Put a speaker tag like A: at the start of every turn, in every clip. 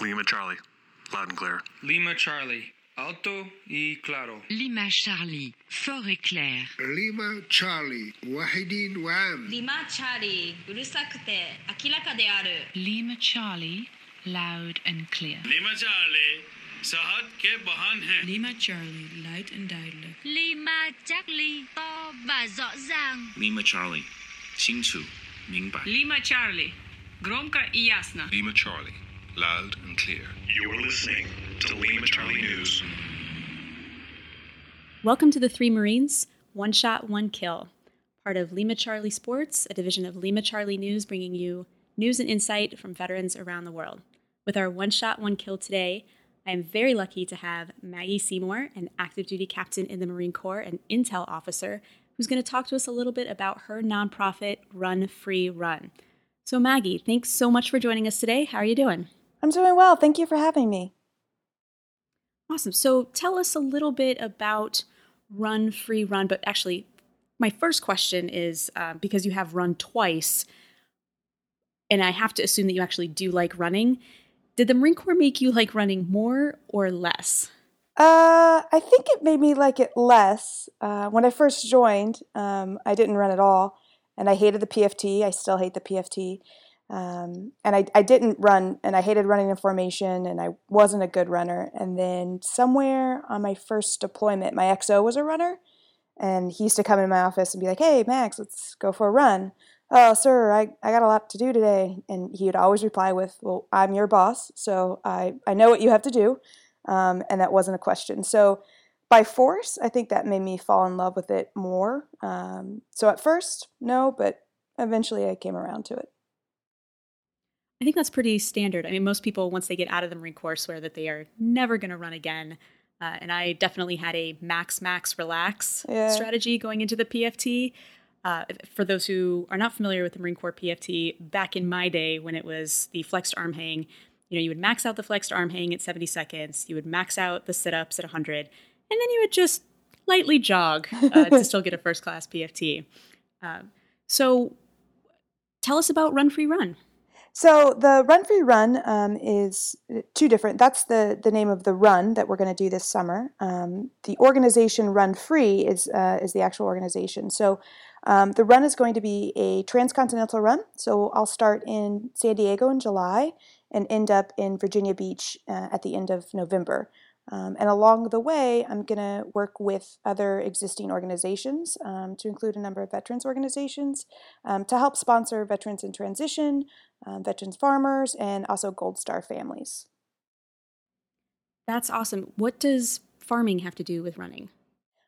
A: Lima Charlie. Loud and clear.
B: Lima Charlie. Alto y claro.
C: Lima Charlie. Fort et clair.
D: Lima Charlie.
E: Wahidin Wam. Lima Charlie. ursakte, akilaka de aru.
C: Lima Charlie. Loud and clear.
F: Lima Charlie. Sahat ke bahan hai.
G: Lima Charlie. Light and duidelijk.
H: Lima Charlie. To và rõ ràng.
I: Lima Charlie. 清楚明白.
G: Lima Charlie. gromka i jasna.
A: Lima Charlie. Loud and clear.
J: You're listening to Lima Charlie News.
K: Welcome to the Three Marines, One Shot, One Kill, part of Lima Charlie Sports, a division of Lima Charlie News, bringing you news and insight from veterans around the world. With our One Shot, One Kill today, I am very lucky to have Maggie Seymour, an active duty captain in the Marine Corps and intel officer, who's going to talk to us a little bit about her nonprofit, Run Free Run. So, Maggie, thanks so much for joining us today. How are you doing?
L: I'm doing well. Thank you for having me.
K: Awesome. So tell us a little bit about Run Free Run. But actually, my first question is uh, because you have run twice, and I have to assume that you actually do like running. Did the Marine Corps make you like running more or less?
L: Uh, I think it made me like it less. Uh, when I first joined, um, I didn't run at all, and I hated the PFT. I still hate the PFT. Um, and I, I didn't run, and I hated running in formation, and I wasn't a good runner. And then somewhere on my first deployment, my XO was a runner, and he used to come in my office and be like, "Hey, Max, let's go for a run." Oh, sir, I, I got a lot to do today. And he would always reply with, Well, I'm your boss, so I, I know what you have to do. Um, and that wasn't a question. So by force, I think that made me fall in love with it more. Um, so at first, no, but eventually I came around to it.
K: I think that's pretty standard. I mean, most people, once they get out of the Marine Corps, swear that they are never going to run again. Uh, and I definitely had a max, max, relax
L: Yeah.
K: strategy going into the PFT. Uh, for those who are not familiar with the Marine Corps PFT, back in my day when it was the flexed arm hang, you know, you would max out the flexed arm hang at 70 seconds, you would max out the sit ups at 100, and then you would just lightly jog uh, to still get a first class PFT. Uh, so tell us about Run Free Run.
L: So the Run Free Run um, is uh, two different. That's the the name of the run that we're going to do this summer. Um, the organization Run Free is uh, is the actual organization. So um, the run is going to be a transcontinental run. So I'll start in San Diego in July and end up in Virginia Beach uh, at the end of November. Um, and along the way, I'm going to work with other existing organizations, um, to include a number of veterans organizations, um, to help sponsor veterans in transition, um, veterans farmers, and also Gold Star families.
K: That's awesome. What does farming have to do with running?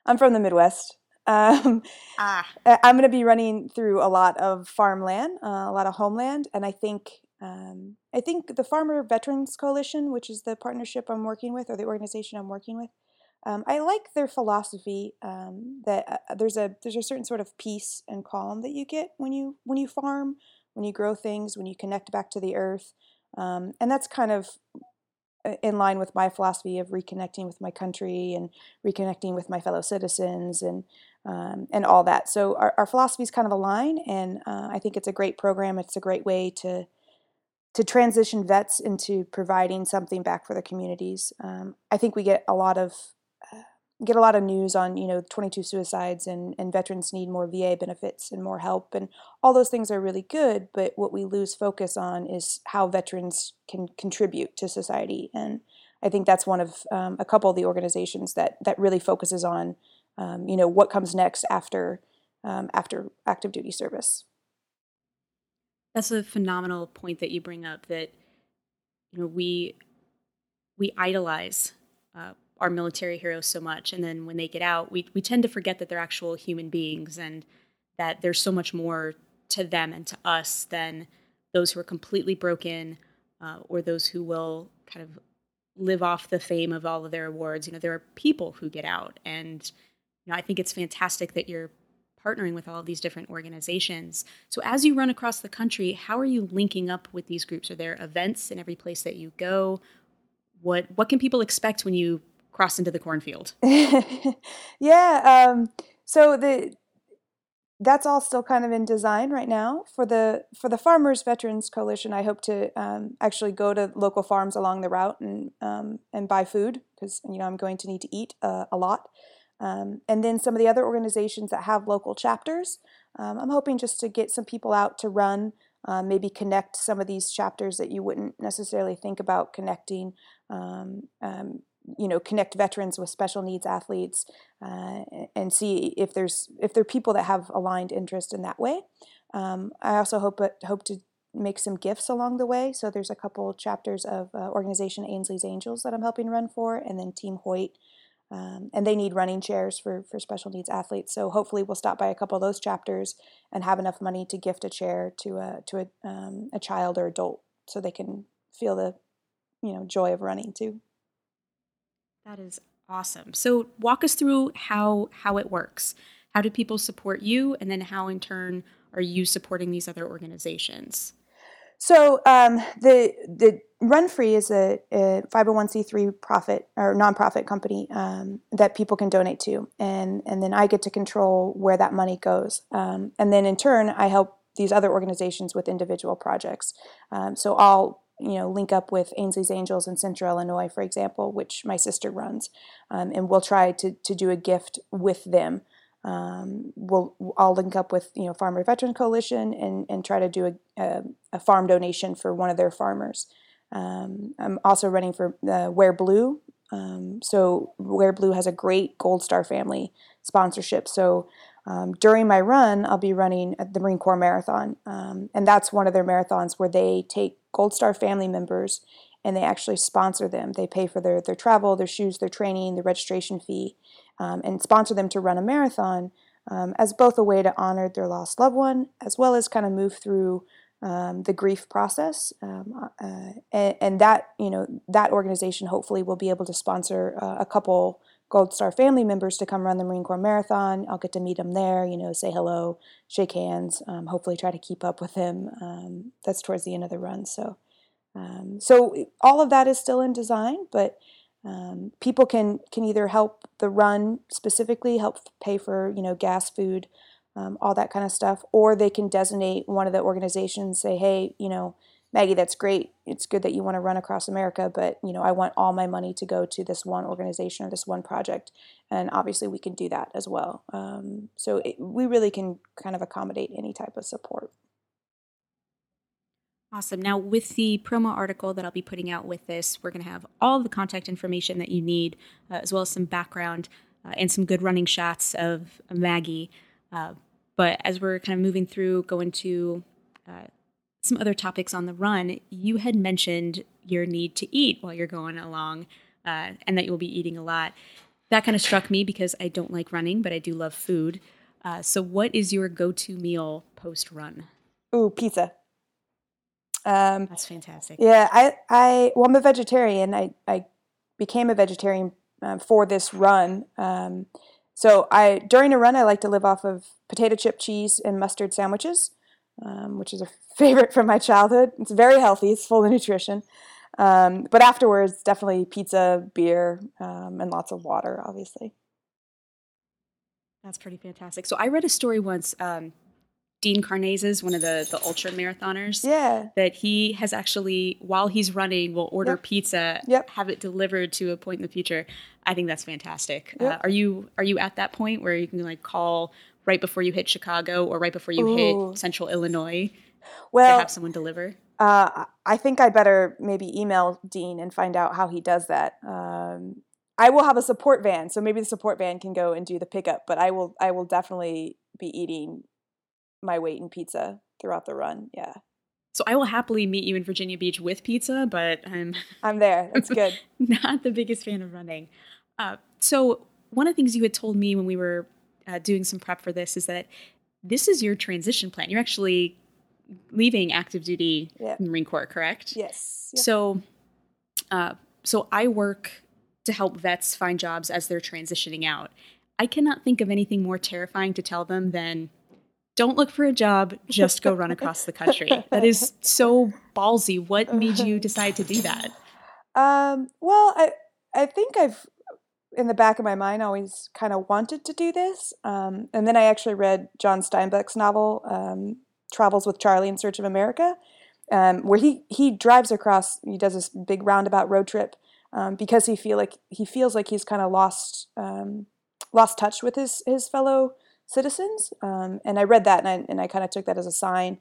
L: I'm from the Midwest. Um,
K: Ah.
L: I'm going to be running through a lot of farmland, uh, a lot of homeland, and I think um, I think the Farmer Veterans Coalition, which is the partnership I'm working with or the organization I'm working with, um, I like their philosophy um, that uh, there's a there's a certain sort of peace and calm that you get when you when you farm, when you grow things, when you connect back to the earth, um, and that's kind of uh, in line with my philosophy of reconnecting with my country and reconnecting with my fellow citizens and um, and all that. So our, our philosophies kind of align, and uh, I think it's a great program. It's a great way to to transition vets into providing something back for the communities. Um, I think we get a lot of uh, get a lot of news on you know 22 suicides and and veterans need more VA benefits and more help and all those things are really good. But what we lose focus on is how veterans can contribute to society, and I think that's one of um, a couple of the organizations that that really focuses on um, you know what comes next after um, after active duty service.
K: That's a phenomenal point that you bring up. That you know we we idolize uh, our military heroes so much, and then when they get out, we we tend to forget that they're actual human beings, and that there's so much more to them and to us than those who are completely broken, uh, or those who will kind of live off the fame of all of their awards. You know, there are people who get out, and you know, I think it's fantastic that you're partnering with all these different organizations. So as you run across the country, how are you linking up with these groups? Are there events in every place that you go? What what can people expect when you cross into the cornfield?
L: yeah. Um, so the that's all still kind of in design right now for the for the farmers veterans coalition i hope to um, actually go to local farms along the route and um, and buy food because you know i'm going to need to eat uh, a lot um, and then some of the other organizations that have local chapters um, i'm hoping just to get some people out to run uh, maybe connect some of these chapters that you wouldn't necessarily think about connecting um, um, you know connect veterans with special needs athletes uh, and see if there's if there are people that have aligned interest in that way. Um, i also hope hope to make some gifts along the way. So there's a couple chapters of uh, organization ainsley's angels that i'm helping run for and then team hoyt um, and they need running chairs for for special needs athletes so hopefully we'll stop by a couple of those chapters and have enough money to gift a chair to a to a, um, a child or adult so they can feel the you know joy of running too
K: that is awesome. So walk us through how how it works. How do people support you, and then how in turn are you supporting these other organizations?
L: So um, the the Run Free is a, a 501c3 profit or nonprofit company um, that people can donate to, and and then I get to control where that money goes, um, and then in turn I help these other organizations with individual projects. Um, so I'll you know link up with Ainsley's Angels in Central Illinois, for example, which my sister runs, um, and we'll try to to do a gift with them. Um, we'll I'll link up with you know Farmer Veteran Coalition and and try to do a, a, a farm donation for one of their farmers. Um, I'm also running for uh, Wear Blue. Um, so Wear Blue has a great Gold Star family sponsorship. So um, during my run, I'll be running the Marine Corps Marathon, um, and that's one of their marathons where they take Gold Star family members and they actually sponsor them. They pay for their their travel, their shoes, their training, their registration fee, um, and sponsor them to run a marathon um, as both a way to honor their lost loved one as well as kind of move through um, the grief process. Um, uh, and, and, that you know that organization hopefully will be able to sponsor uh, a couple Gold Star family members to come run the Marine Corps Marathon. I'll get to meet them there, you know, say hello, shake hands, um, hopefully try to keep up with him. Um, that's towards the end of the run. So, um, so all of that is still in design, but um, people can can either help the run specifically, help pay for you know gas, food, um, all that kind of stuff, or they can designate one of the organizations, say, hey, you know Maggie, that's great. It's good that you want to run across America, but you know, I want all my money to go to this one organization or this one project, and obviously we can do that as well. Um, so it, we really can kind of accommodate any type of support.
K: Awesome. Now, with the promo article that I'll be putting out with this, we're going to have all the contact information that you need, uh, as well as some background uh, and some good running shots of Maggie. Uh, but as we're kind of moving through, going to uh, some other topics on the run, you had mentioned your need to eat while you're going along uh, and that you'll be eating a lot. That kind of struck me because I don't like running, but I do love food. Uh, so, what is your go to meal post run?
L: Ooh, pizza. Um,
K: That's fantastic.
L: Yeah, I, I, well, I'm a vegetarian. I, I became a vegetarian uh, for this run. Um, so, I during a run, I like to live off of potato chip cheese and mustard sandwiches um, which is a favorite from my childhood. It's very healthy, it's full of nutrition. Um, but afterwards, definitely pizza, beer, um, and lots of water, obviously.
K: That's pretty fantastic. So I read a story once. Um, Dean Karnazes, one of the the ultra marathoners,
L: yeah,
K: that he has actually, while he's running, will order
L: yep.
K: pizza,
L: yep.
K: have it delivered to a point in the future. I think that's fantastic.
L: Yep.
K: Uh, are you are you at that point where you can like call right before you hit Chicago or right before you Ooh. hit Central Illinois
L: well,
K: to have someone deliver?
L: Uh, I think I better maybe email Dean and find out how he does that. Um, I will have a support van, so maybe the support van can go and do the pickup. But I will, I will definitely be eating my weight in pizza throughout the run. Yeah.
K: So I will happily meet you in Virginia Beach with pizza, but I'm
L: I'm there. That's good.
K: not the biggest fan of running. Uh, so one of the things you had told me when we were uh, doing some prep for this is that this is your transition plan. You're actually leaving active duty. Marine Corps, correct?
L: Yes.
K: Yep. So, uh, so I work to help vets find jobs as they're transitioning out. I cannot think of anything more terrifying to tell them than don't look for a job, just go run across the country. That is so ballsy. What made you decide to do that?
L: Um, well, I I think I've in the back of my mind always kind of wanted to do this. Um, and then I actually read John Steinbeck's novel, um, Travels with Charlie in Search of America, um, where he, he drives across, he does this big roundabout road trip um, because he feel like he feels like he's kind of lost um, lost touch with his his fellow citizens. Um, and I read that and I, and I kind of took that as a sign.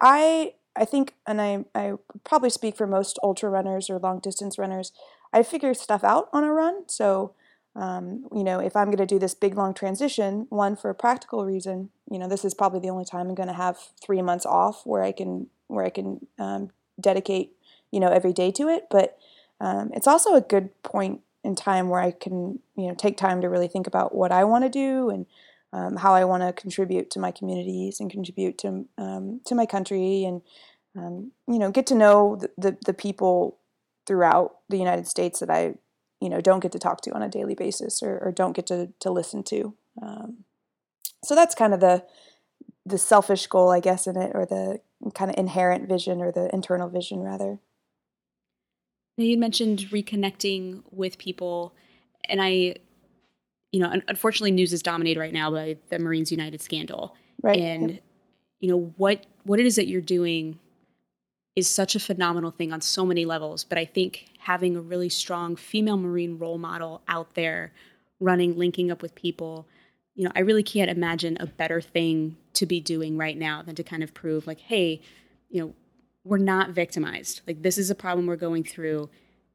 L: I I think, and I, I probably speak for most ultra runners or long distance runners, I figure stuff out on a run. So, um, you know, if I'm going to do this big long transition, one for a practical reason, you know, this is probably the only time I'm going to have three months off where I can where I can um, dedicate, you know, every day to it. But um, it's also a good point in time where I can, you know, take time to really think about what I want to do and um, how I want to contribute to my communities and contribute to um, to my country and um, you know get to know the, the, the people throughout the United States that I you know don't get to talk to on a daily basis or, or don't get to to listen to. Um, so that's kind of the the selfish goal, I guess, in it, or the kind of inherent vision or the internal vision, rather.
K: Now you mentioned reconnecting with people, and I you know, unfortunately, news is dominated right now by the Marines United scandal.
L: Right.
K: And you know what what it is that you're doing is such a phenomenal thing on so many levels. But I think having a really strong female Marine role model out there, running, linking up with people, you know, I really can't imagine a better thing to be doing right now than to kind of prove like, hey, you know, we're not victimized. Like this is a problem we're going through.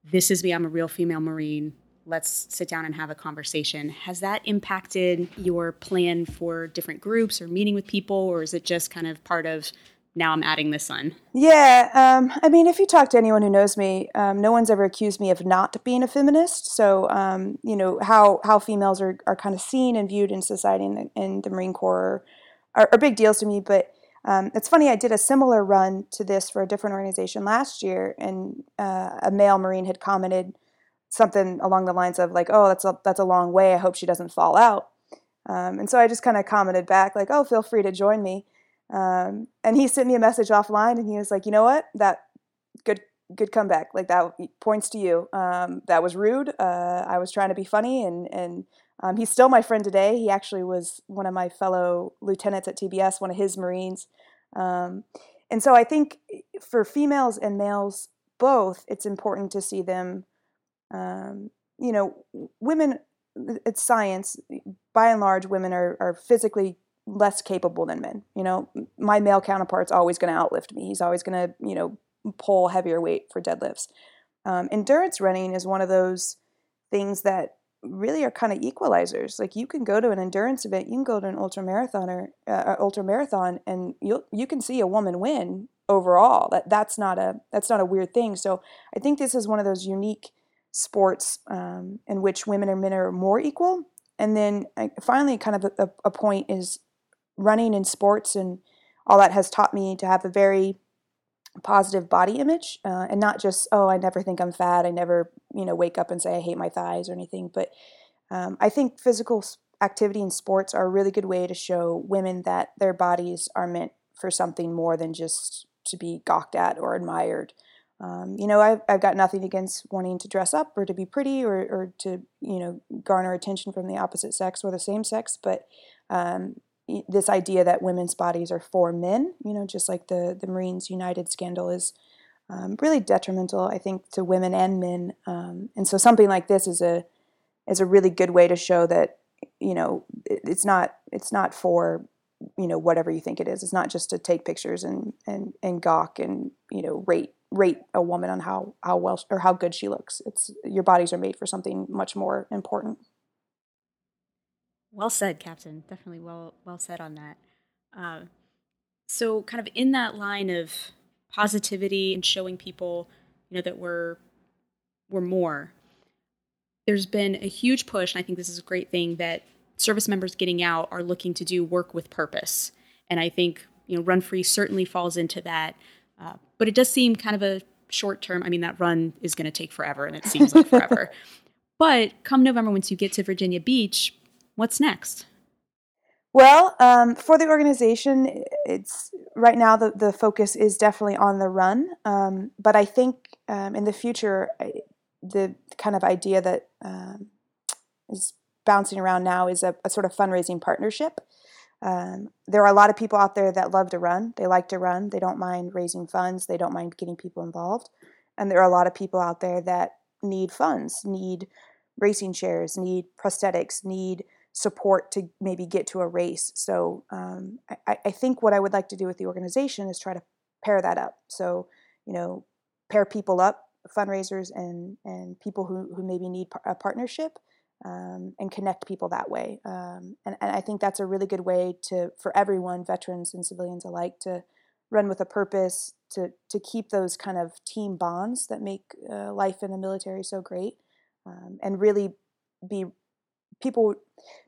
K: This is me. I'm a real female Marine let's sit down and have a conversation. Has that impacted your plan for different groups or meeting with people, or is it just kind of part of now I'm adding this on?
L: Yeah, um, I mean, if you talk to anyone who knows me, um, no one's ever accused me of not being a feminist. So, um, you know, how, how females are, are kind of seen and viewed in society and in the Marine Corps are, are, big deals to me. But um, it's funny, I did a similar run to this for a different organization last year, and uh, a male Marine had commented, something along the lines of like, "Oh, that's a that's a long way. I hope she doesn't fall out." Um, and so I just kind of commented back like, "Oh, feel free to join me." Um, and he sent me a message offline, and he was like, "You know what? That good good comeback. Like that points to you. Um, that was rude. Uh, I was trying to be funny, and and um, he's still my friend today. He actually was one of my fellow lieutenants at TBS, one of his Marines. Um, and so I think for females and males both, it's important to see them um, you know, women, it's science. By and large, women are, are physically less capable than men. You know, my male counterpart's always going to outlift me. He's always going to, you know, pull heavier weight for deadlifts. Um, endurance running is one of those things that really are kind of equalizers. Like you can go to an endurance event, you can go to an ultra marathon or uh, ultra marathon, and you you can see a woman win overall. That that's not a that's not a weird thing. So I think this is one of those unique sports um, in which women and men are more equal. And then finally, kind of a, a point is running in sports and all that has taught me to have a very positive body image uh, and not just oh i never think i'm fat i never you know wake up and say i hate my thighs or anything but um, i think physical activity and sports are a really good way to show women that their bodies are meant for something more than just to be gawked at or admired um, you know, I've, I've got nothing against wanting to dress up or to be pretty or, or to, you know, garner attention from the opposite sex or the same sex. But um, this idea that women's bodies are for men, you know, just like the, the Marines United scandal is um, really detrimental, I think, to women and men. Um, and so something like this is a, is a really good way to show that, you know, it, it's not, it's not for, you know, whatever you think it is. It's not just to take pictures and, and, and gawk and, you know, rate rate a woman on how how well or how good she looks. It's your bodies are made for something much more important.
K: Well said, Captain. Definitely well well said on that. Uh, so, kind of in that line of positivity and showing people, you know, that we're we're more. There's been a huge push, and I think this is a great thing that service members getting out are looking to do work with purpose. And I think you know, Run Free certainly falls into that. Uh, but it does seem kind of a short term. I mean, that run is going to take forever, and it seems like forever. But come November, once you get to Virginia Beach, what's next?
L: Well, um, for the organization, it's right now the, the focus is definitely on the run. Um, but I think um, in the future, the kind of idea that um, is bouncing around now is a, a sort of fundraising partnership. Um, there are a lot of people out there that love to run. They like to run. They don't mind raising funds. They don't mind getting people involved. And there are a lot of people out there that need funds, need racing chairs, need prosthetics, need support to maybe get to a race. So um, I, I, think what I would like to do with the organization is try to pair that up. So, you know, pair people up, fundraisers and, and people who, who maybe need a partnership um, and connect people that way. Um, and, and I think that's a really good way to, for everyone, veterans and civilians alike, to run with a purpose, to, to keep those kind of team bonds that make uh, life in the military so great, um, and really be people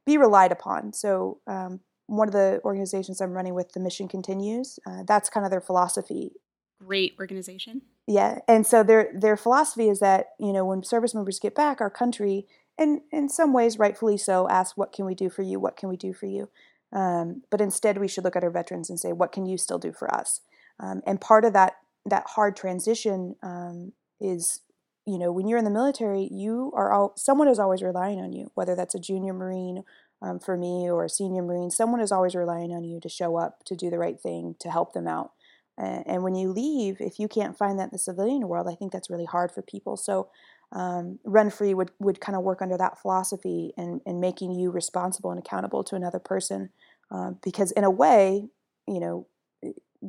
L: be relied upon. So um, one of the organizations I'm running with, the mission continues. Uh, that's kind of their philosophy.
K: Great organization.
L: Yeah, and so their their philosophy is that you know when service members get back, our country, and in some ways rightfully so, asks what can we do for you? What can we do for you? Um, but instead, we should look at our veterans and say, what can you still do for us? Um, and part of that that hard transition um, is you know, when you're in the military, you are all, someone is always relying on you, whether that's a junior Marine um, for me or a senior Marine, someone is always relying on you to show up, to do the right thing, to help them out. And, and when you leave, if you can't find that in the civilian world, I think that's really hard for people. So, um, Run Free would, would kind of work under that philosophy and, and making you responsible and accountable to another person. Uh, because, in a way, you know,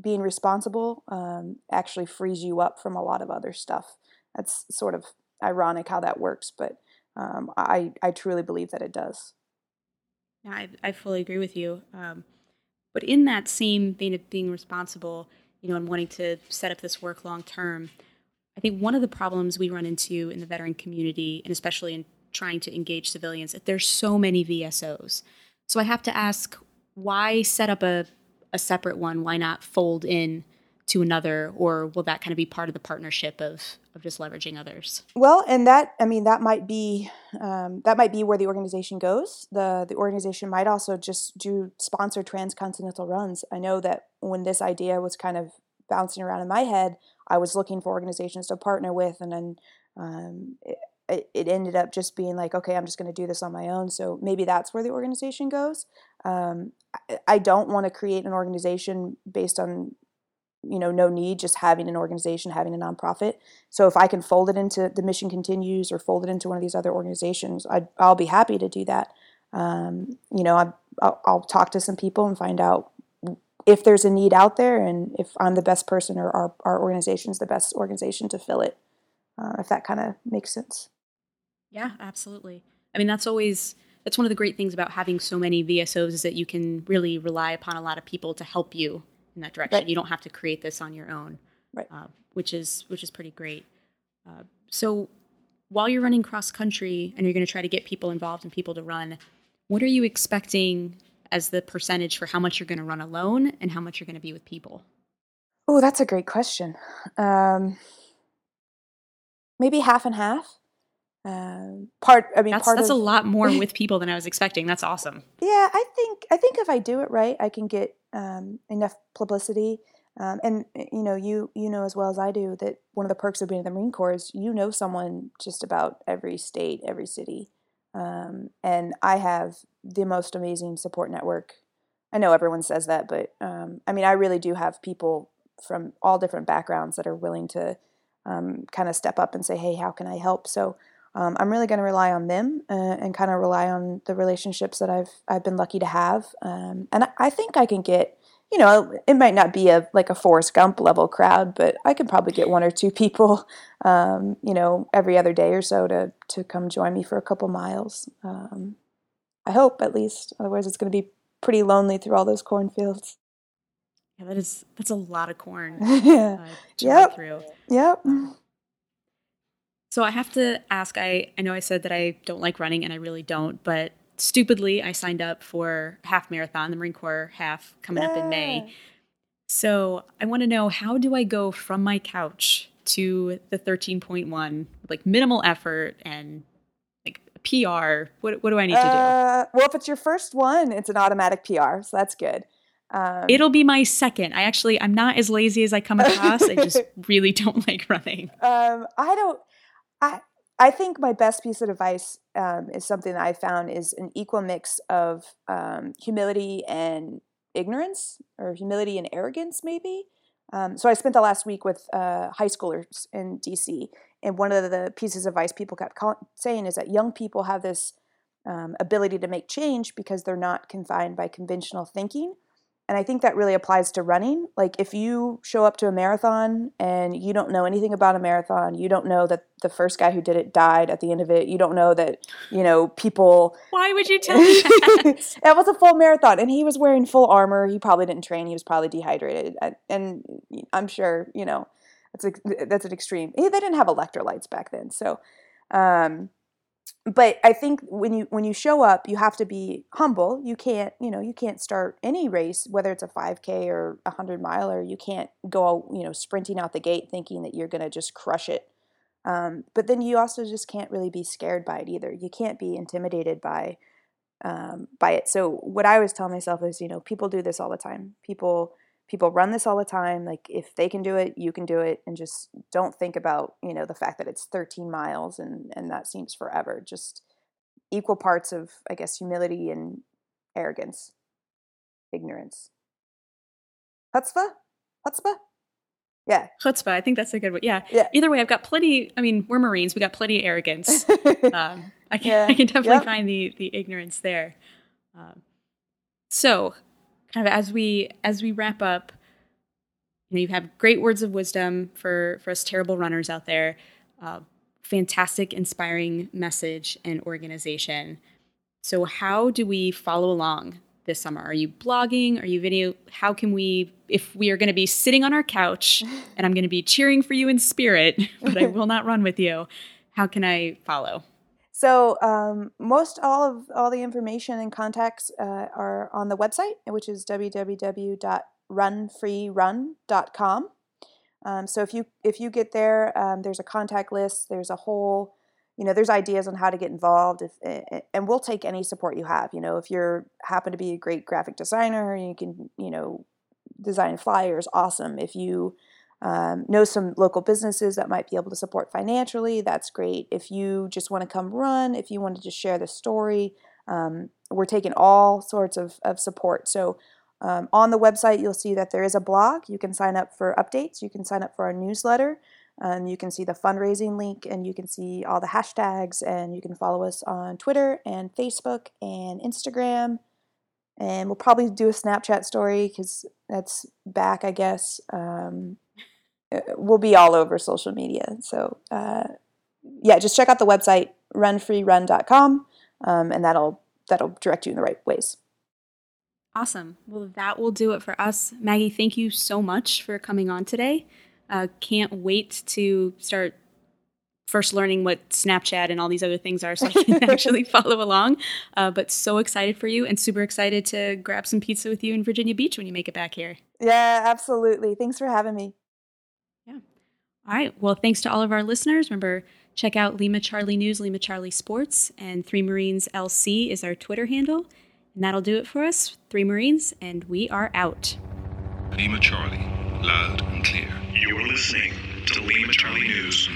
L: being responsible um, actually frees you up from a lot of other stuff that's sort of ironic how that works, but um, I I truly believe that it does.
K: Yeah, I, I fully agree with you. Um, but in that same vein of being responsible, you know, and wanting to set up this work long term, I think one of the problems we run into in the veteran community, and especially in trying to engage civilians, that there's so many VSOs. So I have to ask, why set up a, a separate one? Why not fold in to another, or will that kind of be part of the partnership of of just leveraging others?
L: Well, and that I mean that might be um, that might be where the organization goes. the The organization might also just do sponsor transcontinental runs. I know that when this idea was kind of bouncing around in my head, I was looking for organizations to partner with, and then um, it, it, ended up just being like, okay, I'm just going to do this on my own. So maybe that's where the organization goes. Um, I, I don't want to create an organization based on you know no need just having an organization having a nonprofit. So if i can fold it into the mission continues or fold it into one of these other organizations i will be happy to do that. Um, you know I'll, I'll talk to some people and find out if there's a need out there and if i'm the best person or our, our organization's the best organization to fill it uh, if that kind of makes sense.
K: Yeah absolutely. I mean that's always that's one of the great things about having so many vsos is that you can really rely upon a lot of people to help you in that direction. Right. You don't have to create this on your own,
L: right?
K: Uh, which is which is pretty great. Uh, so while you're running cross country and you're going to try to get people involved and people to run, what are you expecting as the percentage for how much you're going to run alone and how much you're going to be with people?
L: Oh, that's a great question. Um, maybe half and half. Um, part I mean
K: that's,
L: part
K: that's
L: of,
K: a lot more with people than I was expecting. That's awesome.
L: Yeah, I think I think if I do it right, I can get um, enough publicity. Um, and eh, you know, you you know as well as I do that one of the perks of being in the Marine Corps is you know someone just about every state, every city, um, and I have the most amazing support network. I know everyone says that, but um, I mean, I really do have people from all different backgrounds that are willing to um, kind of step up and say, "Hey, how can I help?" So um, I'm really going to rely on them uh, and kind of rely on the relationships that I've I've been lucky to have. Um, and I, I, think I can get, you know, it might not be a like a Forrest Gump level crowd, but I can probably get one or two people, um, you know, every other day or so to to come join me for a couple miles. Um, I hope at least. Otherwise, it's going to be pretty lonely through all those cornfields.
K: Yeah, that is that's a lot of corn.
L: yeah. Uh, yep. Yep.
K: So I have to ask I, I know I said that I don't like running and I really don't, but stupidly I signed up for half marathon, the Marine Corps half coming yeah. up in May. So I want to know how do I go from my couch to the 13.1 like minimal effort and like PR? What, what do I need to do?
L: Uh, well, if it's your first one, it's an automatic PR, so that's good.
K: Um, It'll be my second. I actually I'm not as lazy as I come across. I just really don't like running.
L: Um, I don't. I I think my best piece of advice um, is something that I found is an equal mix of um, humility and ignorance, or humility and arrogance, maybe. Um, so I spent the last week with uh, high schoolers in DC, and one of the pieces of advice people kept call- saying is that young people have this um, ability to make change because they're not confined by conventional thinking. And I think that really applies to running. Like if you show up to a marathon and you don't know anything about a marathon, you don't know that the first guy who did it died at the end of it. You don't know that, you know, people
K: Why would you tell me that?
L: it was a full marathon and he was wearing full armor. He probably didn't train. He was probably dehydrated. And I'm sure, you know, that's a, that's an extreme. They didn't have electrolytes back then. So um but I think when you when you show up, you have to be humble. You can't, you know, you can't start any race, whether it's a 5K or a hundred miler. You can't go, you know, sprinting out the gate thinking that you're going to just crush it. Um, but then you also just can't really be scared by it either. You can't be intimidated by um, by it. So what I always tell myself is, you know, people do this all the time. People people run this all the time like if they can do it you can do it and just don't think about you know the fact that it's 13 miles and and that seems forever just equal parts of i guess humility and arrogance. Ignorance. Chutzpah? Chutzpah? Yeah.
K: Chutzpah i think that's a good one yeah.
L: Yeah.
K: Either way i've got plenty i mean we're marines we got plenty of arrogance. Um, i can yeah. i can definitely yep. find the the ignorance there. Um, so kind of as we as we wrap up, you know, you have great words of wisdom for for us terrible runners out there. Uh, fantastic, inspiring message and organization. So, how do we follow along this summer? Are you blogging? Are you video? How can we, if we are going to be sitting on our couch and I'm going to be cheering for you in spirit, but I will not run with you, how can I follow?
L: So um, most all of all the information and contacts uh, are on the website, which is www.runfreerun.com. Um, so if you if you get there, um, there's a contact list. There's a whole, you know, there's ideas on how to get involved. If and we'll take any support you have. You know, if you're happen to be a great graphic designer, you can you know design flyers. Awesome. If you um, know some local businesses that might be able to support financially, that's great. If you just want to come run, if you want to share the story, um, we're taking all sorts of, of support. So um, on the website, you'll see that there is a blog. You can sign up for updates. You can sign up for our newsletter. Um, you can see the fundraising link and you can see all the hashtags and you can follow us on Twitter and Facebook and Instagram. And we'll probably do a Snapchat story because that's back, I guess. Um, we'll be all over social media. So uh, yeah, just check out the website runfreerun.com, um, and that'll that'll direct you in the right ways.
K: Awesome. Well, that will do it for us. Maggie, thank you so much for coming on today. Uh, can't wait to start first learning what Snapchat and all these other things are so I can actually follow along. Uh, but so excited for you and super excited to grab some pizza with you in Virginia Beach when you make it back here.
L: Yeah, absolutely. Thanks for having me.
K: All right. Well, thanks to all of our listeners. Remember, check out Lima Charlie News, Lima Charlie Sports, and Three Marines LC is our Twitter handle. And that'll do it for us, Three Marines, and we are out.
A: Lima Charlie, loud and clear.
J: You're listening to Lima Charlie News.